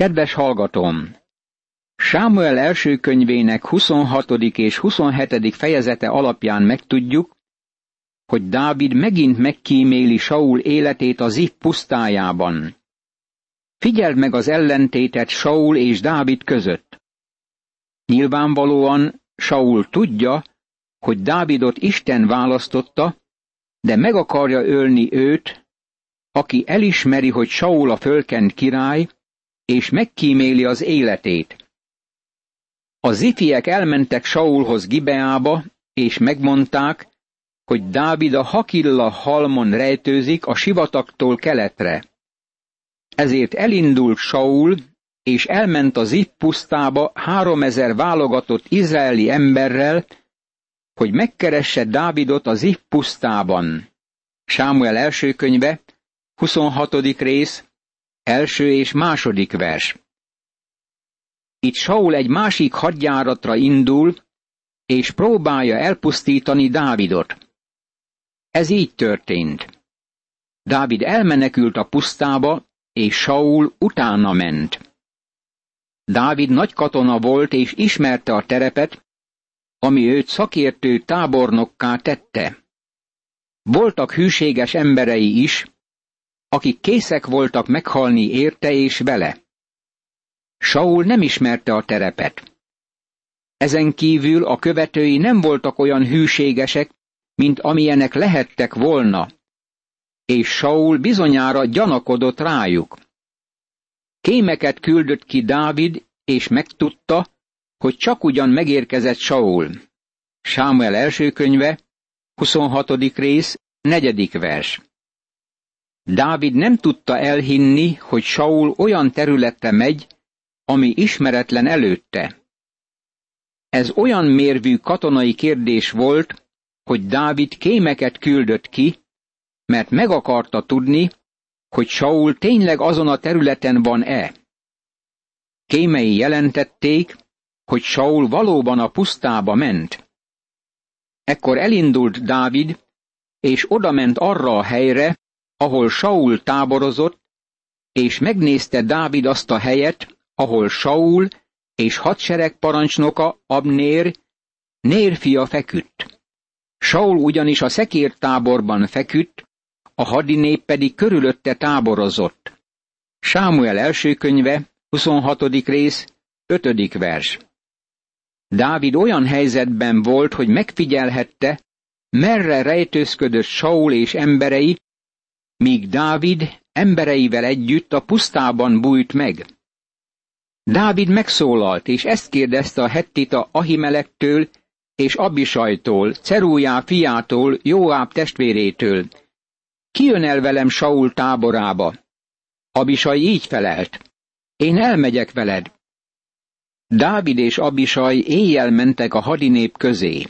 Kedves hallgatom! Sámuel első könyvének 26. és 27. fejezete alapján megtudjuk, hogy Dávid megint megkíméli Saul életét az Zip pusztájában. Figyeld meg az ellentétet Saul és Dávid között. Nyilvánvalóan Saul tudja, hogy Dávidot Isten választotta, de meg akarja ölni őt, aki elismeri, hogy Saul a fölkent király, és megkíméli az életét. A zifiek elmentek Saulhoz Gibeába, és megmondták, hogy Dávid a Hakilla halmon rejtőzik a sivataktól keletre. Ezért elindult Saul, és elment a Zip pusztába háromezer válogatott izraeli emberrel, hogy megkeresse Dávidot a Zip pusztában. Sámuel első könyve, 26. rész, első és második vers. Itt Saul egy másik hadjáratra indul, és próbálja elpusztítani Dávidot. Ez így történt. Dávid elmenekült a pusztába, és Saul utána ment. Dávid nagy katona volt, és ismerte a terepet, ami őt szakértő tábornokká tette. Voltak hűséges emberei is, akik készek voltak meghalni érte és vele. Saul nem ismerte a terepet. Ezen kívül a követői nem voltak olyan hűségesek, mint amilyenek lehettek volna, és Saul bizonyára gyanakodott rájuk. Kémeket küldött ki Dávid, és megtudta, hogy csak ugyan megérkezett Saul. Sámuel első könyve, 26. rész, negyedik vers. Dávid nem tudta elhinni, hogy Saul olyan területre megy, ami ismeretlen előtte. Ez olyan mérvű katonai kérdés volt, hogy Dávid kémeket küldött ki, mert meg akarta tudni, hogy Saul tényleg azon a területen van-e. Kémei jelentették, hogy Saul valóban a pusztába ment. Ekkor elindult Dávid, és odament arra a helyre, ahol Saul táborozott, és megnézte Dávid azt a helyet, ahol Saul és hadsereg parancsnoka Abnér, Nér fia feküdt. Saul ugyanis a szekértáborban feküdt, a hadinép pedig körülötte táborozott. Sámuel első könyve, 26. rész, 5. vers. Dávid olyan helyzetben volt, hogy megfigyelhette, merre rejtőzködött Saul és emberei, míg Dávid embereivel együtt a pusztában bújt meg. Dávid megszólalt, és ezt kérdezte a hettita Ahimelektől és Abisajtól, Cerújá fiától, Jóáb testvérétől. Ki jön el velem Saul táborába? Abisaj így felelt. Én elmegyek veled. Dávid és Abisaj éjjel mentek a hadinép közé.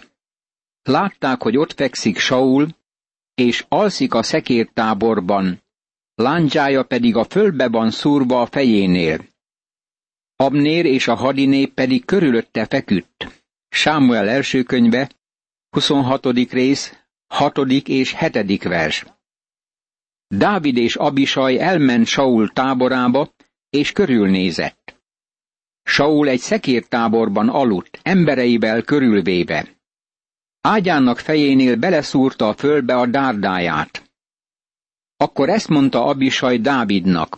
Látták, hogy ott fekszik Saul, és alszik a szekértáborban, lándzsája pedig a földbe van szúrva a fejénél. Abnér és a hadinép pedig körülötte feküdt. Sámuel első könyve, 26. rész, 6. és 7. vers. Dávid és Abisaj elment Saul táborába, és körülnézett. Saul egy szekértáborban aludt, embereivel körülvéve. Ágyának fejénél beleszúrta a földbe a dárdáját. Akkor ezt mondta Abisaj Dávidnak.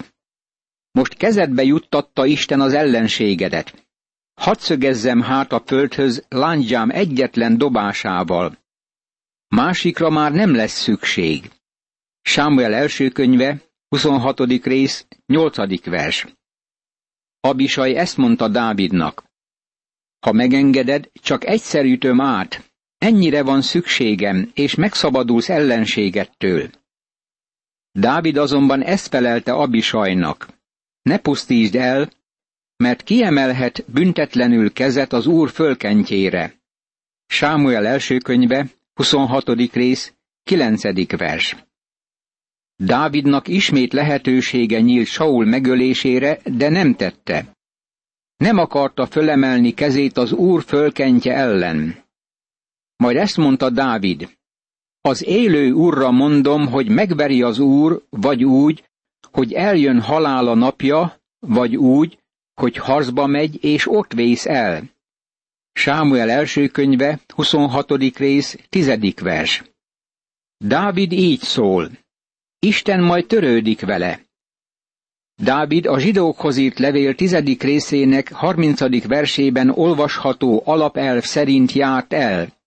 Most kezedbe juttatta Isten az ellenségedet. Hadd szögezzem hát a földhöz lángyám egyetlen dobásával. Másikra már nem lesz szükség. Sámuel első könyve, 26. rész, 8. vers. Abisaj ezt mondta Dávidnak. Ha megengeded, csak egyszer ütöm át, Ennyire van szükségem, és megszabadulsz ellenségettől. Dávid azonban ezt felelte Abisajnak. Ne pusztítsd el, mert kiemelhet büntetlenül kezet az Úr fölkentjére. Sámuel első könyve, 26. rész, 9. vers. Dávidnak ismét lehetősége nyílt Saul megölésére, de nem tette. Nem akarta fölemelni kezét az Úr fölkentje ellen. Majd ezt mondta Dávid. Az élő úrra mondom, hogy megveri az úr, vagy úgy, hogy eljön halála napja, vagy úgy, hogy harcba megy, és ott vész el. Sámuel első könyve, 26. rész, 10. vers. Dávid így szól. Isten majd törődik vele. Dávid a zsidókhoz írt levél tizedik részének 30. versében olvasható alapelv szerint járt el.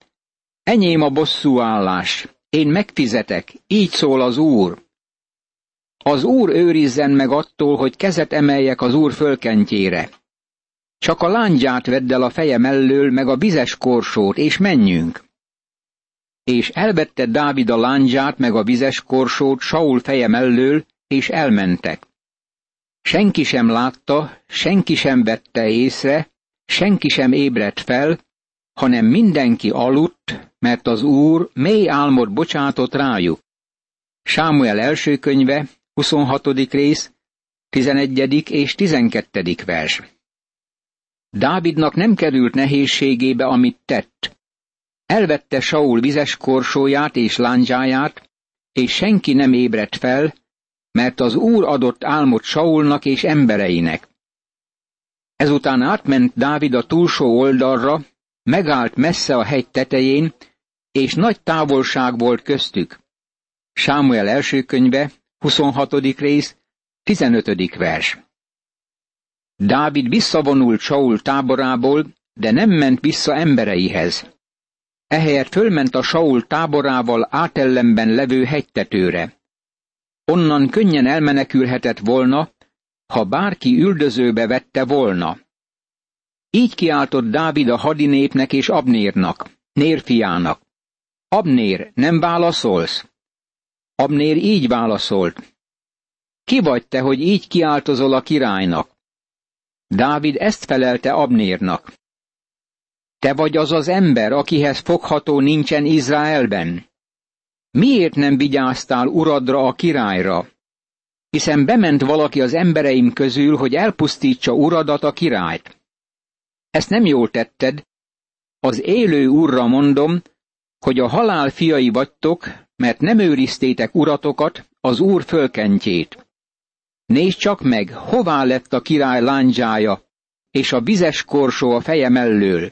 Enyém a bosszúállás, én megfizetek, így szól az Úr. Az Úr őrizzen meg attól, hogy kezet emeljek az Úr fölkentjére. Csak a lángyát vedd el a feje mellől, meg a vizes korsót, és menjünk. És elvette Dávid a lángyát, meg a vizes korsót Saul feje mellől, és elmentek. Senki sem látta, senki sem vette észre, senki sem ébredt fel, hanem mindenki aludt, mert az Úr mély álmot bocsátott rájuk. Sámuel első könyve, 26. rész, 11. és 12. vers. Dávidnak nem került nehézségébe, amit tett. Elvette Saul vizes korsóját és lándzsáját, és senki nem ébredt fel, mert az Úr adott álmot Saulnak és embereinek. Ezután átment Dávid a túlsó oldalra, megállt messze a hegy tetején, és nagy távolság volt köztük. Sámuel első könyve, 26. rész, 15. vers. Dávid visszavonult Saul táborából, de nem ment vissza embereihez. Ehelyett fölment a Saul táborával átellenben levő hegytetőre. Onnan könnyen elmenekülhetett volna, ha bárki üldözőbe vette volna. Így kiáltott Dávid a hadinépnek és Abnérnak, Nérfiának. Abnér, nem válaszolsz? Abnér így válaszolt. Ki vagy te, hogy így kiáltozol a királynak? Dávid ezt felelte Abnérnak. Te vagy az az ember, akihez fogható nincsen Izraelben. Miért nem vigyáztál uradra a királyra? Hiszen bement valaki az embereim közül, hogy elpusztítsa uradat a királyt. Ezt nem jól tetted. Az élő úrra mondom, hogy a halál fiai vagytok, mert nem őriztétek uratokat, az úr fölkentjét. Nézd csak meg, hová lett a király lándzsája, és a vizes korsó a feje mellől.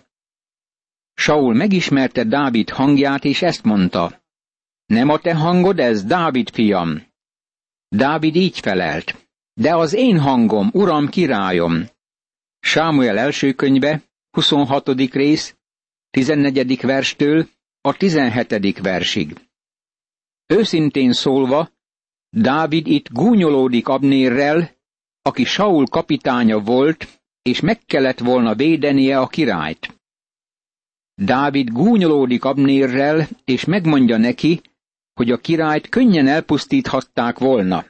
Saul megismerte Dávid hangját, és ezt mondta. Nem a te hangod ez, Dávid fiam? Dávid így felelt. De az én hangom, uram királyom. Sámuel első könyve, 26. rész, 14. verstől a 17. versig. Őszintén szólva, Dávid itt gúnyolódik Abnérrel, aki Saul kapitánya volt, és meg kellett volna védenie a királyt. Dávid gúnyolódik Abnérrel, és megmondja neki, hogy a királyt könnyen elpusztíthatták volna.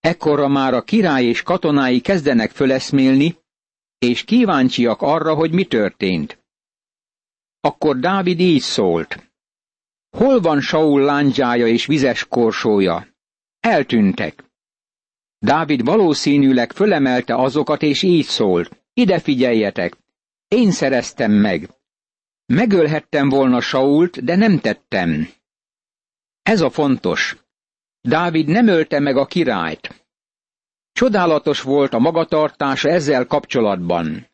Ekkora már a király és katonái kezdenek föleszmélni, és kíváncsiak arra, hogy mi történt. Akkor Dávid így szólt. Hol van Saul lándzsája és vizes korsója? Eltűntek. Dávid valószínűleg fölemelte azokat, és így szólt. Ide figyeljetek! Én szereztem meg. Megölhettem volna Sault, de nem tettem. Ez a fontos. Dávid nem ölte meg a királyt. Csodálatos volt a magatartása ezzel kapcsolatban.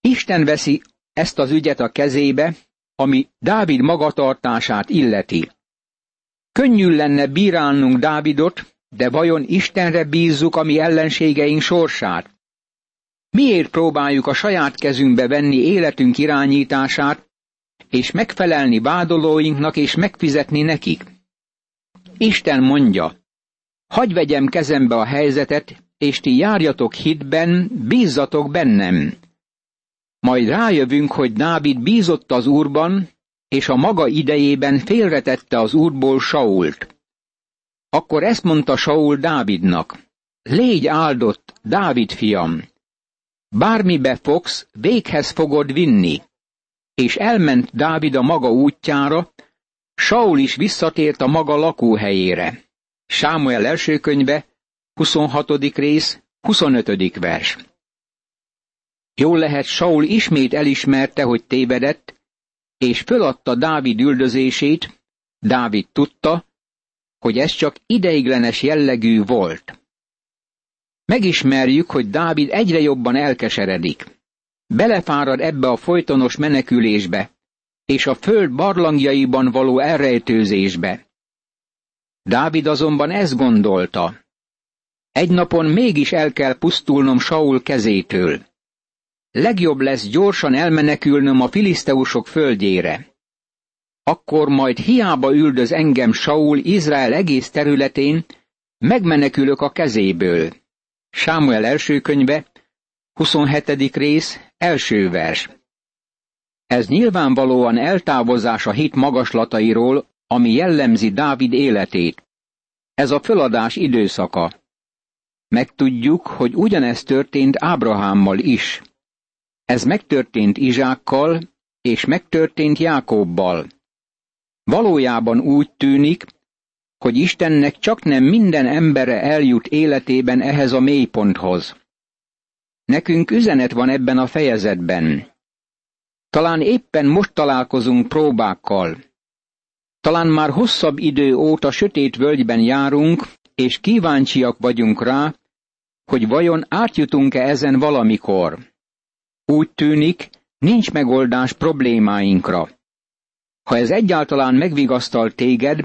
Isten veszi ezt az ügyet a kezébe, ami Dávid magatartását illeti. Könnyű lenne bírálnunk Dávidot, de vajon Istenre bízzuk a mi ellenségeink sorsát? Miért próbáljuk a saját kezünkbe venni életünk irányítását, és megfelelni vádolóinknak és megfizetni nekik? Isten mondja, hagy vegyem kezembe a helyzetet, és ti járjatok hitben, bízzatok bennem. Majd rájövünk, hogy Dávid bízott az Úrban, és a maga idejében félretette az Úrból Sault. Akkor ezt mondta Saul Dávidnak, légy áldott, Dávid fiam, bármibe fogsz, véghez fogod vinni. És elment Dávid a maga útjára, Saul is visszatért a maga lakóhelyére. Sámuel első könyve, 26. rész, 25. vers. Jól lehet, Saul ismét elismerte, hogy tévedett, és föladta Dávid üldözését, Dávid tudta, hogy ez csak ideiglenes jellegű volt. Megismerjük, hogy Dávid egyre jobban elkeseredik. Belefárad ebbe a folytonos menekülésbe, és a föld barlangjaiban való elrejtőzésbe. Dávid azonban ezt gondolta. Egy napon mégis el kell pusztulnom Saul kezétől. Legjobb lesz gyorsan elmenekülnöm a filiszteusok földjére. Akkor majd hiába üldöz engem Saul Izrael egész területén, megmenekülök a kezéből. Sámuel első könyve, 27. rész, első vers. Ez nyilvánvalóan eltávozás a hit magaslatairól, ami jellemzi Dávid életét. Ez a föladás időszaka. Megtudjuk, hogy ugyanezt történt Ábrahámmal is. Ez megtörtént Izsákkal, és megtörtént Jákobbal. Valójában úgy tűnik, hogy Istennek csak nem minden embere eljut életében ehhez a mélyponthoz. Nekünk üzenet van ebben a fejezetben. Talán éppen most találkozunk próbákkal. Talán már hosszabb idő óta sötét völgyben járunk, és kíváncsiak vagyunk rá, hogy vajon átjutunk-e ezen valamikor. Úgy tűnik, nincs megoldás problémáinkra. Ha ez egyáltalán megvigasztal téged,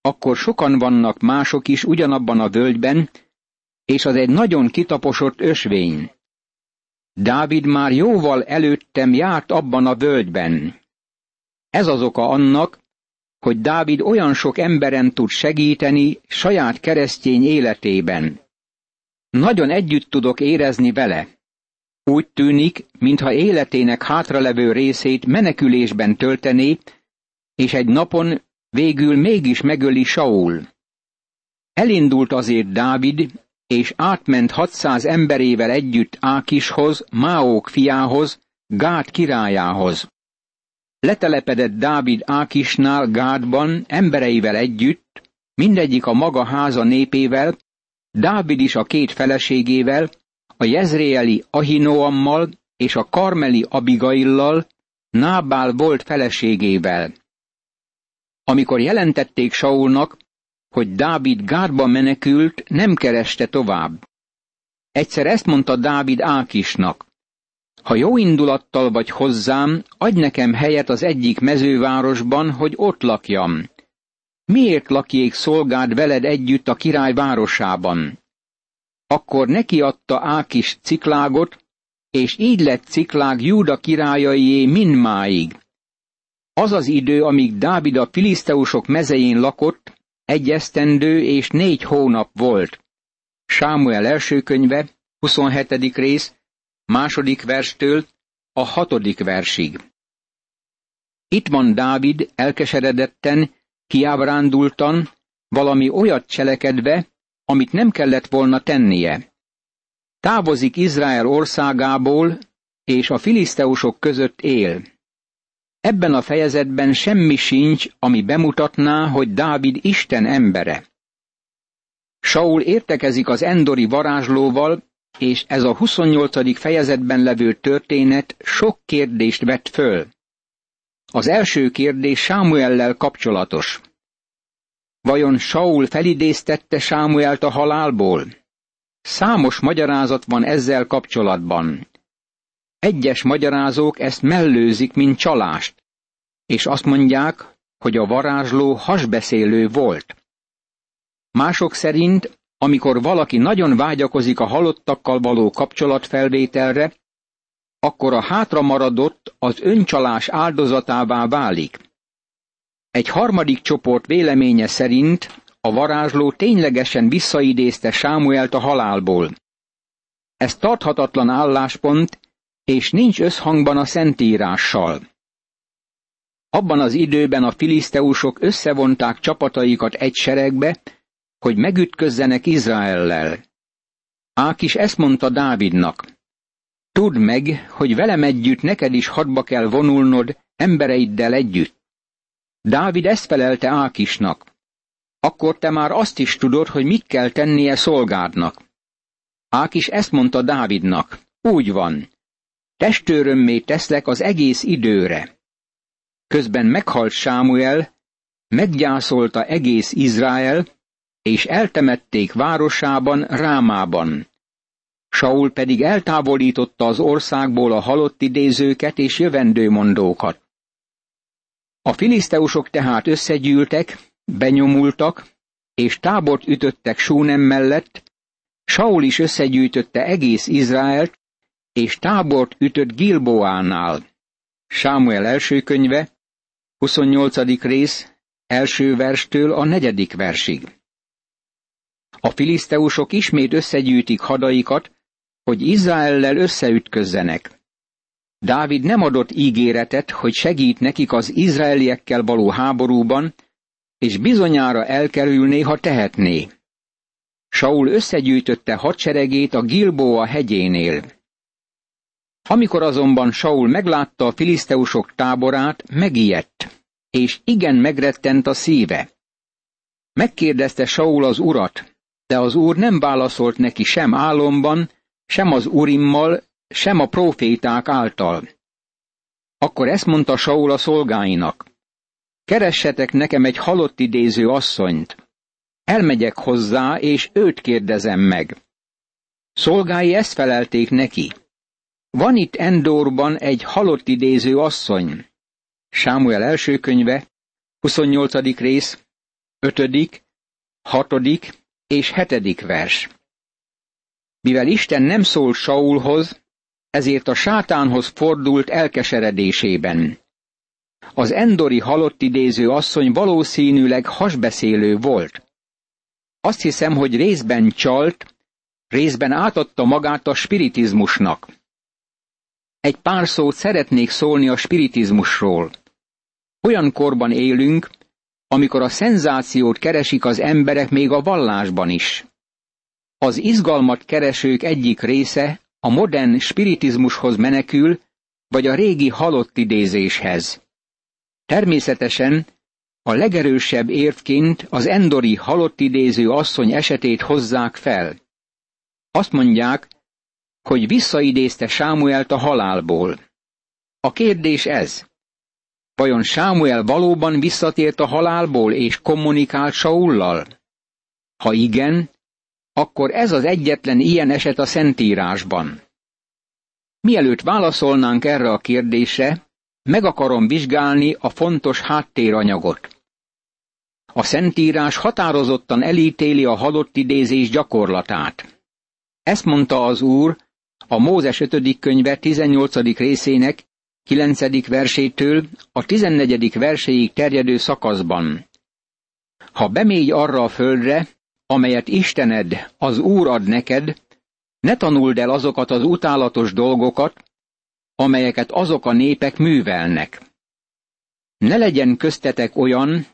akkor sokan vannak mások is ugyanabban a völgyben, és az egy nagyon kitaposott ösvény. Dávid már jóval előttem járt abban a völgyben. Ez az oka annak, hogy Dávid olyan sok emberen tud segíteni saját keresztény életében. Nagyon együtt tudok érezni vele. Úgy tűnik, mintha életének hátralevő részét menekülésben töltené, és egy napon végül mégis megöli Saul. Elindult azért Dávid, és átment 600 emberével együtt Ákishoz, Máók fiához, Gát királyához. Letelepedett Dávid Ákisnál Gádban embereivel együtt, mindegyik a maga háza népével, Dávid is a két feleségével, a jezréeli Ahinoammal és a karmeli Abigaillal, Nábál volt feleségével. Amikor jelentették Saulnak, hogy Dávid Gádba menekült, nem kereste tovább. Egyszer ezt mondta Dávid Ákisnak. Ha jó indulattal vagy hozzám, adj nekem helyet az egyik mezővárosban, hogy ott lakjam. Miért lakjék szolgád veled együtt a király városában? Akkor neki adta Ákis ciklágot, és így lett ciklág Júda királyaié mindmáig. Az az idő, amíg Dávid a filiszteusok mezején lakott, egy esztendő és négy hónap volt. Sámuel első könyve, 27. rész, második verstől a hatodik versig. Itt van Dávid elkeseredetten, kiábrándultan, valami olyat cselekedve, amit nem kellett volna tennie. Távozik Izrael országából, és a filiszteusok között él. Ebben a fejezetben semmi sincs, ami bemutatná, hogy Dávid Isten embere. Saul értekezik az endori varázslóval, és ez a 28. fejezetben levő történet sok kérdést vet föl. Az első kérdés Sámuellel kapcsolatos. Vajon Saul felidéztette Sámuelt a halálból? Számos magyarázat van ezzel kapcsolatban. Egyes magyarázók ezt mellőzik, mint csalást, és azt mondják, hogy a varázsló hasbeszélő volt. Mások szerint, amikor valaki nagyon vágyakozik a halottakkal való kapcsolatfelvételre, akkor a hátra maradott az öncsalás áldozatává válik. Egy harmadik csoport véleménye szerint a varázsló ténylegesen visszaidézte Sámuelt a halálból. Ez tarthatatlan álláspont, és nincs összhangban a szentírással. Abban az időben a filiszteusok összevonták csapataikat egy seregbe, hogy megütközzenek Izraellel. Ákis ezt mondta Dávidnak. Tudd meg, hogy velem együtt neked is hadba kell vonulnod embereiddel együtt. Dávid ezt felelte Ákisnak. Akkor te már azt is tudod, hogy mit kell tennie szolgádnak. Ákis ezt mondta Dávidnak. Úgy van, testőrömmé teszlek az egész időre. Közben meghalt Sámuel, meggyászolta egész Izrael, és eltemették városában, Rámában. Saul pedig eltávolította az országból a halott idézőket és jövendőmondókat. A filiszteusok tehát összegyűltek, benyomultak, és tábort ütöttek Súnem mellett, Saul is összegyűjtötte egész Izraelt, és tábort ütött Gilboánál. Sámuel első könyve, 28. rész, első verstől a negyedik versig. A filiszteusok ismét összegyűjtik hadaikat, hogy Izraellel összeütközzenek. Dávid nem adott ígéretet, hogy segít nekik az izraeliekkel való háborúban, és bizonyára elkerülné, ha tehetné. Saul összegyűjtötte hadseregét a Gilboa hegyénél. Amikor azonban Saul meglátta a filiszteusok táborát, megijedt, és igen megrettent a szíve. Megkérdezte Saul az urat, de az úr nem válaszolt neki sem álomban, sem az urimmal, sem a proféták által. Akkor ezt mondta Saul a szolgáinak. Keressetek nekem egy halott idéző asszonyt. Elmegyek hozzá, és őt kérdezem meg. Szolgái ezt felelték neki. Van itt Endorban egy halott idéző asszony. Sámuel első könyve, 28. rész, 5., 6. és 7. vers. Mivel Isten nem szólt Saulhoz, ezért a sátánhoz fordult elkeseredésében. Az endori halott idéző asszony valószínűleg hasbeszélő volt. Azt hiszem, hogy részben csalt, részben átadta magát a spiritizmusnak. Egy pár szót szeretnék szólni a spiritizmusról. Olyan korban élünk, amikor a szenzációt keresik az emberek még a vallásban is. Az izgalmat keresők egyik része a modern spiritizmushoz menekül, vagy a régi halott idézéshez. Természetesen a legerősebb érvként az endori halott idéző asszony esetét hozzák fel. Azt mondják, hogy visszaidézte Sámuelt a halálból. A kérdés ez. Vajon Sámuel valóban visszatért a halálból és kommunikált Saullal? Ha igen, akkor ez az egyetlen ilyen eset a Szentírásban. Mielőtt válaszolnánk erre a kérdésre, meg akarom vizsgálni a fontos háttéranyagot. A Szentírás határozottan elítéli a halott idézés gyakorlatát. Ezt mondta az Úr a Mózes 5. könyve 18. részének 9. versétől a 14. verséig terjedő szakaszban. Ha bemégy arra a földre, amelyet Istened, az Úr ad neked, ne tanuld el azokat az utálatos dolgokat, amelyeket azok a népek művelnek. Ne legyen köztetek olyan,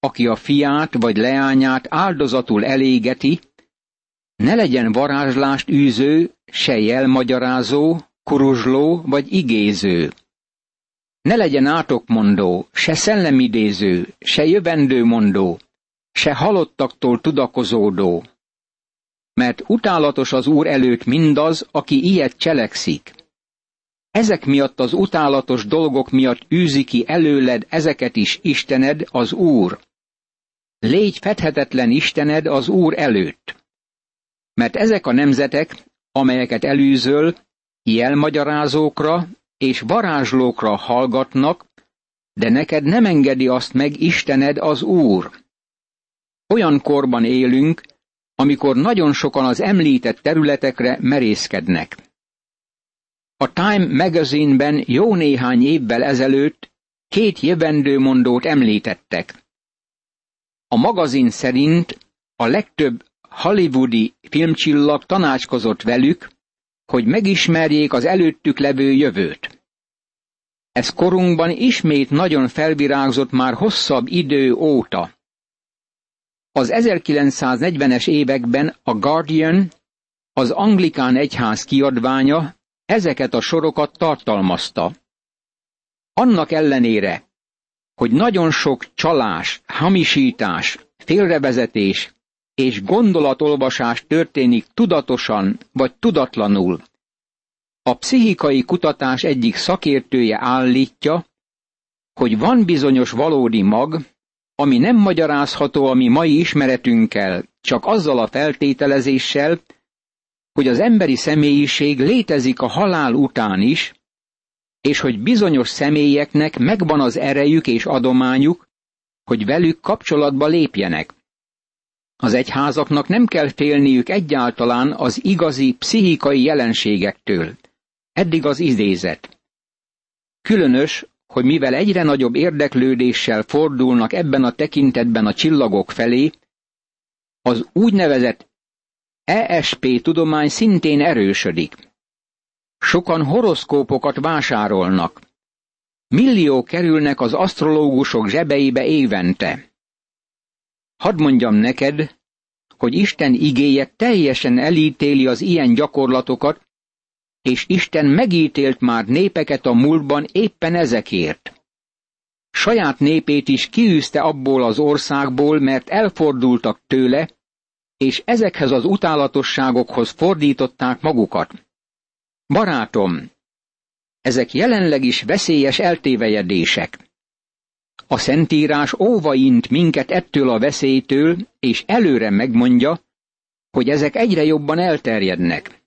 aki a fiát vagy leányát áldozatul elégeti, ne legyen varázslást űző, se jelmagyarázó, kuruzsló vagy igéző. Ne legyen átokmondó, se szellemidéző, se jövendőmondó, se halottaktól tudakozódó. Mert utálatos az Úr előtt mindaz, aki ilyet cselekszik. Ezek miatt az utálatos dolgok miatt űzi ki előled ezeket is Istened, az Úr. Légy fedhetetlen Istened az Úr előtt. Mert ezek a nemzetek, amelyeket elűzöl, jelmagyarázókra és varázslókra hallgatnak, de neked nem engedi azt meg Istened az Úr. Olyan korban élünk, amikor nagyon sokan az említett területekre merészkednek. A Time magazinben jó néhány évvel ezelőtt két jövendőmondót említettek. A magazin szerint a legtöbb hollywoodi filmcsillag tanácskozott velük, hogy megismerjék az előttük levő jövőt. Ez korunkban ismét nagyon felvirágzott már hosszabb idő óta. Az 1940-es években a Guardian, az anglikán egyház kiadványa ezeket a sorokat tartalmazta. Annak ellenére, hogy nagyon sok csalás, hamisítás, félrevezetés és gondolatolvasás történik tudatosan vagy tudatlanul. A pszichikai kutatás egyik szakértője állítja, hogy van bizonyos valódi mag, ami nem magyarázható a mi mai ismeretünkkel, csak azzal a feltételezéssel, hogy az emberi személyiség létezik a halál után is, és hogy bizonyos személyeknek megvan az erejük és adományuk, hogy velük kapcsolatba lépjenek. Az egyházaknak nem kell félniük egyáltalán az igazi pszichikai jelenségektől. Eddig az idézet. Különös, hogy mivel egyre nagyobb érdeklődéssel fordulnak ebben a tekintetben a csillagok felé, az úgynevezett ESP tudomány szintén erősödik. Sokan horoszkópokat vásárolnak. Millió kerülnek az asztrológusok zsebeibe évente. Hadd mondjam neked, hogy Isten igéje teljesen elítéli az ilyen gyakorlatokat, és Isten megítélt már népeket a múltban éppen ezekért. Saját népét is kiűzte abból az országból, mert elfordultak tőle, és ezekhez az utálatosságokhoz fordították magukat. Barátom, ezek jelenleg is veszélyes eltévejedések. A Szentírás óvaint minket ettől a veszélytől, és előre megmondja, hogy ezek egyre jobban elterjednek.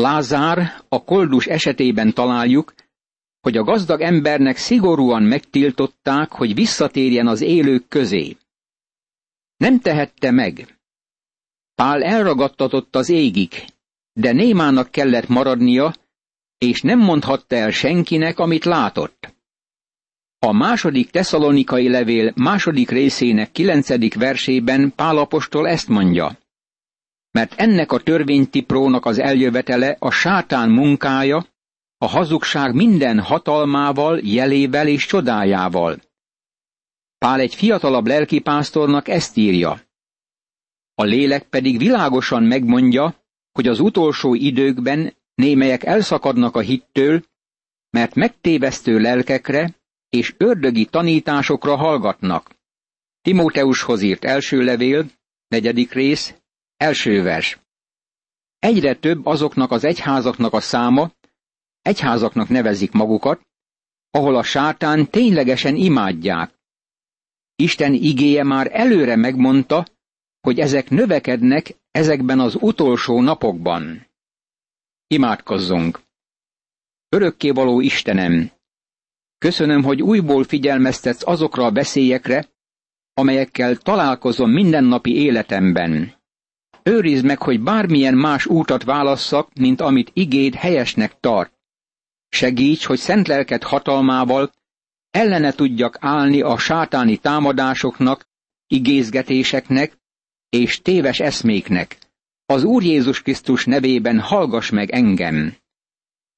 Lázár a koldus esetében találjuk, hogy a gazdag embernek szigorúan megtiltották, hogy visszatérjen az élők közé. Nem tehette meg. Pál elragadtatott az égig, de Némának kellett maradnia, és nem mondhatta el senkinek, amit látott. A második teszalonikai levél második részének kilencedik versében Pálapostól ezt mondja. Mert ennek a törvénytiprónak az eljövetele a sátán munkája, a hazugság minden hatalmával, jelével és csodájával. Pál egy fiatalabb lelkipásztornak ezt írja. A lélek pedig világosan megmondja, hogy az utolsó időkben némelyek elszakadnak a hittől, mert megtévesztő lelkekre és ördögi tanításokra hallgatnak. Timóteushoz írt első levél, negyedik rész, első vers. Egyre több azoknak az egyházaknak a száma, egyházaknak nevezik magukat, ahol a sátán ténylegesen imádják. Isten igéje már előre megmondta, hogy ezek növekednek ezekben az utolsó napokban. Imádkozzunk! Örökkévaló Istenem, köszönöm, hogy újból figyelmeztetsz azokra a veszélyekre, amelyekkel találkozom mindennapi életemben. Őrizd meg, hogy bármilyen más útat válasszak, mint amit igéd helyesnek tart. Segíts, hogy szent lelked hatalmával ellene tudjak állni a sátáni támadásoknak, igézgetéseknek és téves eszméknek. Az Úr Jézus Krisztus nevében hallgass meg engem.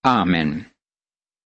Ámen.